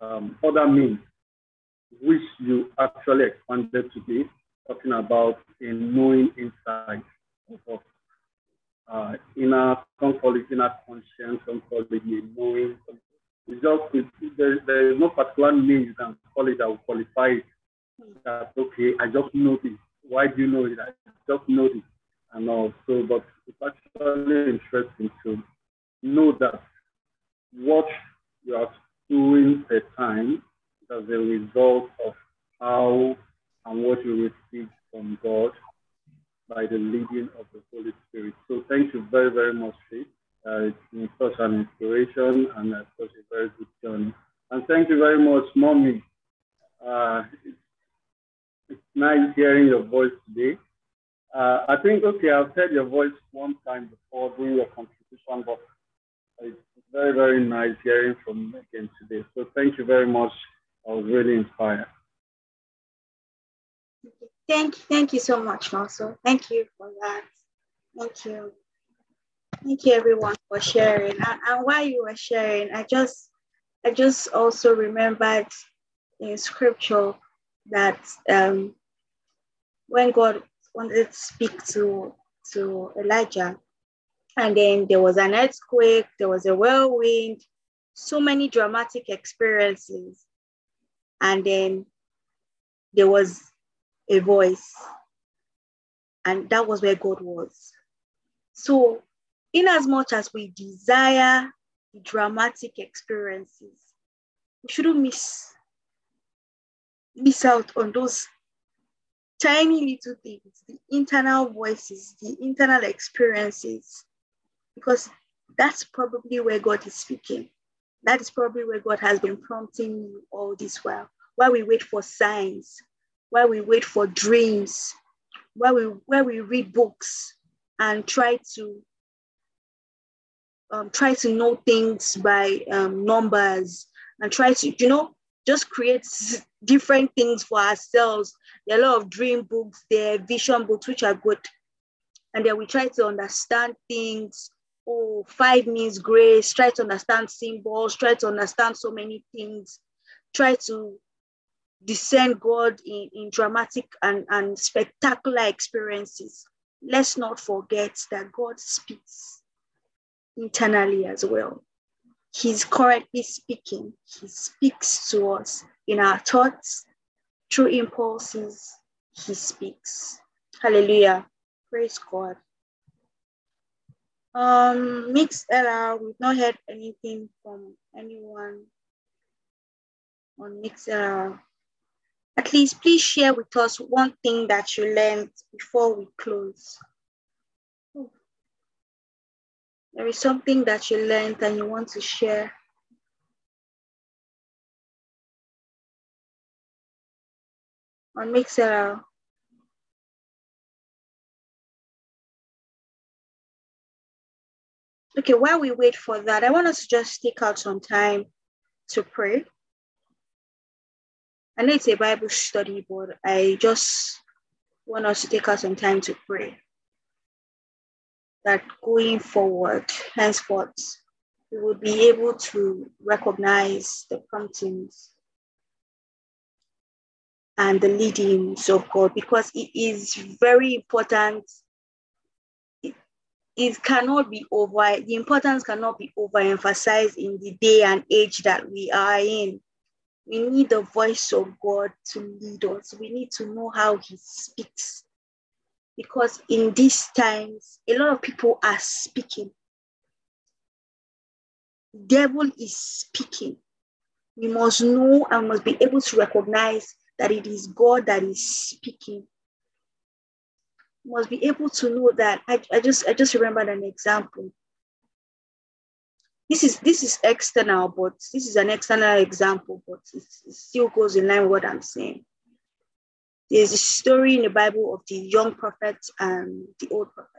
um, other means, which you actually expanded today, talking about a knowing insight of uh, inner, some call it inner conscience, some call it a knowing. It's just, it, there, there is no particular name you can call it that will qualify it. That, okay, I just know this. Why do you know it? I just know this. And also, but it's actually interesting to know that what you are doing the time as a result of how and what you receive from God by the leading of the Holy Spirit. So thank you very, very much, Faith. Uh, it's been such an inspiration and uh, such a very good journey. And thank you very much, Mommy. Uh, it's, it's nice hearing your voice today. Uh, I think, okay, I've heard your voice one time before during your contribution, but it's very, very nice hearing from again today. So thank you very much. I was really inspired. Thank you, thank you so much, also. Thank you for that. Thank you. Thank you everyone for sharing. And, and while you were sharing, I just I just also remembered in scripture that um, when God wanted to speak to to Elijah, and then there was an earthquake, there was a whirlwind, so many dramatic experiences. And then there was a voice. And that was where God was. So, in as much as we desire dramatic experiences, we shouldn't miss, miss out on those tiny little things, the internal voices, the internal experiences because that's probably where God is speaking. That is probably where God has been prompting you all this while. While we wait for signs, while we wait for dreams, while we where we read books and try to um, try to know things by um, numbers and try to you know just create different things for ourselves. There are a lot of dream books, there are vision books which are good, and then we try to understand things oh, five means grace, try to understand symbols, try to understand so many things, try to discern God in, in dramatic and, and spectacular experiences. Let's not forget that God speaks internally as well. He's currently speaking. He speaks to us in our thoughts, through impulses. He speaks. Hallelujah. Praise God. Um, Mixlr, we've not heard anything from anyone on Mixlr. At least please share with us one thing that you learned before we close. There is something that you learned and you want to share. On Mixlr. Okay, while we wait for that, I want us to just take out some time to pray. I know it's a Bible study, but I just want us to take out some time to pray. That going forward, henceforth, we will be able to recognize the promptings and the leadings of God because it is very important it cannot be over, the importance cannot be overemphasized in the day and age that we are in. We need the voice of God to lead us. We need to know how He speaks. Because in these times, a lot of people are speaking. Devil is speaking. We must know and must be able to recognize that it is God that is speaking must be able to know that I, I just I just remembered an example. This is this is external, but this is an external example, but it, it still goes in line with what I'm saying. There's a story in the Bible of the young prophet and the old prophet.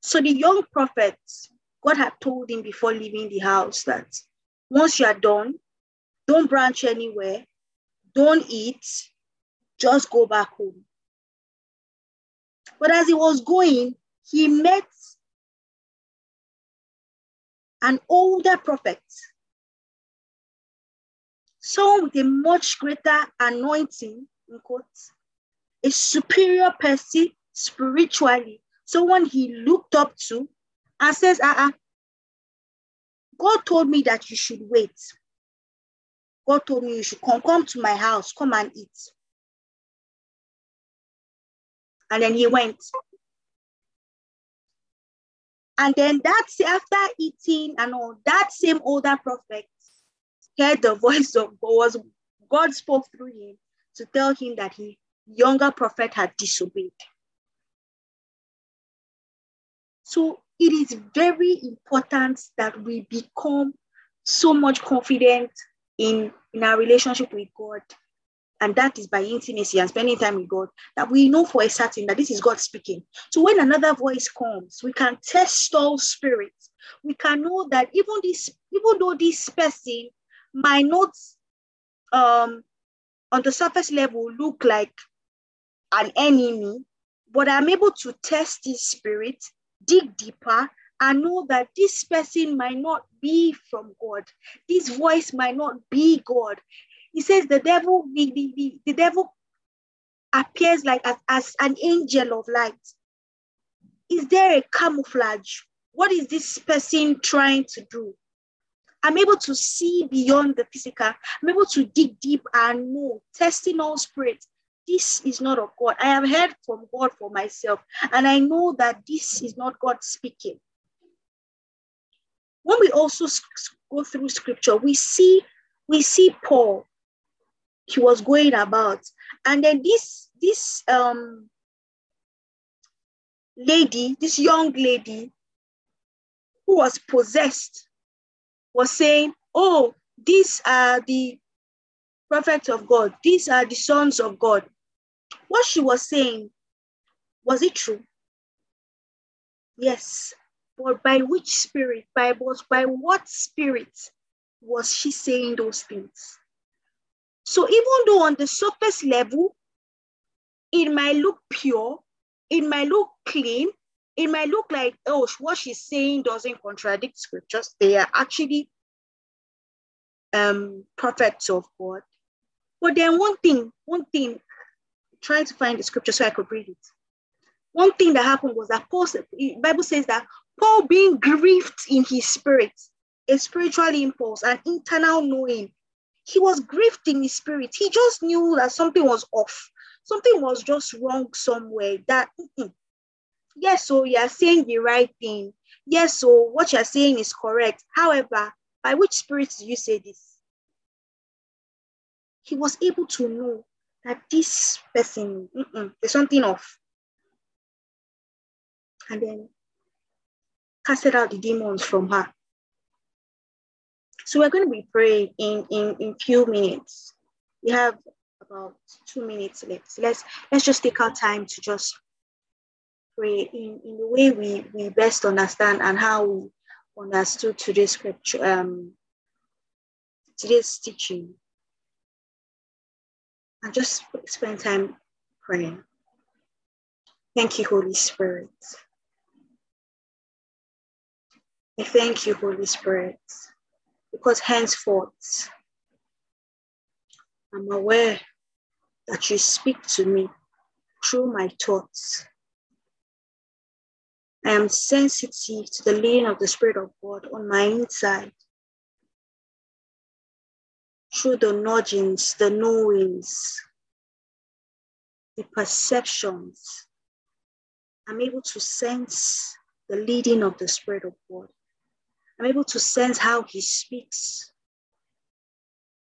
So the young prophet, God had told him before leaving the house that once you are done, don't branch anywhere, don't eat, just go back home. But as he was going, he met an older prophet, someone with a much greater anointing, in quotes, a superior person spiritually, someone he looked up to, and says, uh-uh, God told me that you should wait. God told me you should come, come to my house, come and eat. And then he went. And then that's after eating and all, that same older prophet heard the voice of God. Was God spoke through him to tell him that he younger prophet had disobeyed. So it is very important that we become so much confident in, in our relationship with God and that is by intimacy and spending time with God, that we know for a certain that this is God speaking. So when another voice comes, we can test all spirits. We can know that even this, even though this person might not um on the surface level look like an enemy, but I'm able to test this spirit, dig deeper, and know that this person might not be from God. This voice might not be God. He says the devil, the, the, the, the devil appears like as, as an angel of light. Is there a camouflage? What is this person trying to do? I'm able to see beyond the physical. I'm able to dig deep and know, testing all spirits. This is not of God. I have heard from God for myself, and I know that this is not God speaking. When we also go through scripture, we see we see Paul he was going about. And then this this um lady, this young lady who was possessed, was saying, Oh, these are the prophets of God, these are the sons of God. What she was saying, was it true? Yes. But by which spirit? By what, by what spirit was she saying those things? So even though on the surface level, it might look pure, it might look clean, it might look like, oh, what she's saying doesn't contradict scriptures. They are actually um, prophets of God. But then one thing, one thing, trying to find the scripture so I could read it. One thing that happened was that Paul, Bible says that Paul being grieved in his spirit, a spiritual impulse, an internal knowing he was grieved in his spirit. He just knew that something was off. Something was just wrong somewhere. That, mm-mm. yes, oh, so you're saying the right thing. Yes, so what you're saying is correct. However, by which spirit do you say this? He was able to know that this person, there's something off. And then casted out the demons from her. So we're going to be praying in in in few minutes. We have about two minutes left. So let's let's just take our time to just pray in, in the way we, we best understand and how we understood today's scripture, um, today's teaching. And just spend time praying. Thank you, Holy Spirit. I thank you, Holy Spirit because henceforth I'm aware that you speak to me through my thoughts. I am sensitive to the leading of the Spirit of God on my inside. Through the nudgings, the knowings, the perceptions, I'm able to sense the leading of the Spirit of God. I'm able to sense how He speaks,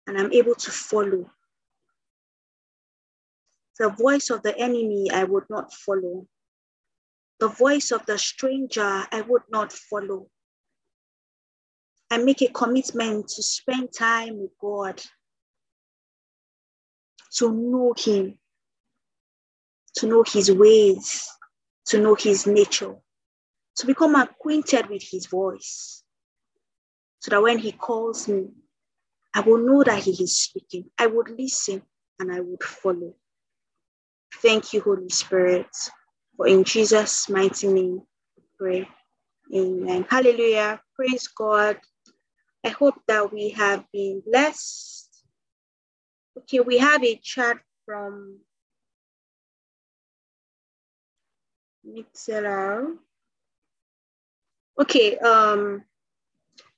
and I'm able to follow. The voice of the enemy I would not follow. The voice of the stranger I would not follow. I make a commitment to spend time with God, to know Him, to know His ways, to know His nature, to become acquainted with His voice, so that when He calls me, I will know that He is speaking. I would listen and I would follow. Thank you, Holy Spirit. For in Jesus' mighty name, pray. Amen. Hallelujah. Praise God. I hope that we have been blessed. Okay, we have a chat from Mixlr. Okay, um,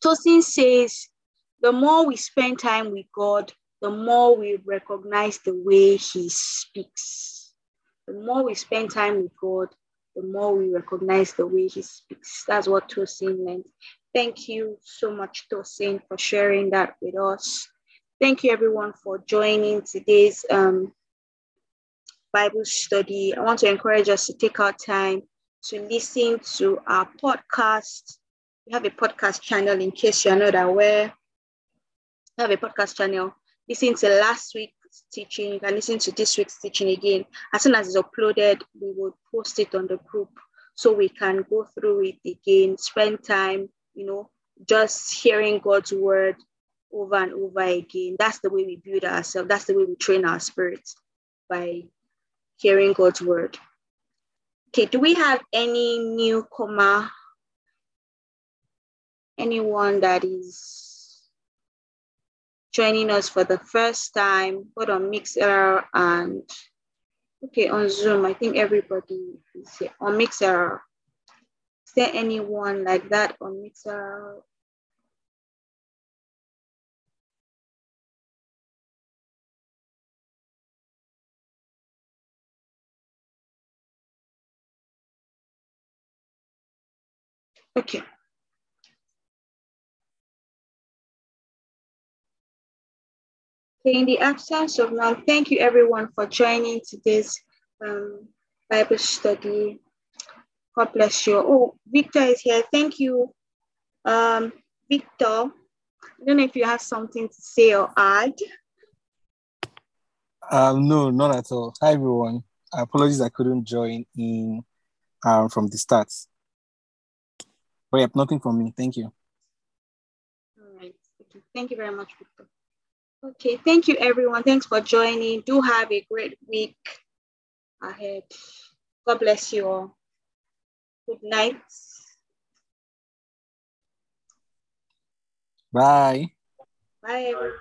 Tosin says the more we spend time with God, the more we recognize the way He speaks the more we spend time with God, the more we recognize the way He speaks. That's what Tosin meant. Thank you so much, Tosin, for sharing that with us. Thank you, everyone, for joining today's um, Bible study. I want to encourage us to take our time to listen to our podcast. We have a podcast channel in case you're not aware. We have a podcast channel. Listen to last week's teaching. You can listen to this week's teaching again. As soon as it's uploaded, we will post it on the group so we can go through it again, spend time, you know, just hearing God's word over and over again. That's the way we build ourselves. That's the way we train our spirits by hearing God's word. Okay, do we have any newcomer? Anyone that is joining us for the first time, both on Mixlr and okay on Zoom. I think everybody is here on Mixlr. Is there anyone like that on Mixlr? Okay. In the absence of now, thank you everyone for joining today's um, Bible study. God bless you. Oh, Victor is here. Thank you, um, Victor. I don't know if you have something to say or add. Um, no, not at all. Hi everyone. Apologies, I couldn't join in um, from the start. But yeah, nothing from me. Thank you. All right. Thank you very much, Victor. Okay, thank you everyone. Thanks for joining. Do have a great week ahead. God bless you all. Good night. Bye. Bye. Everyone.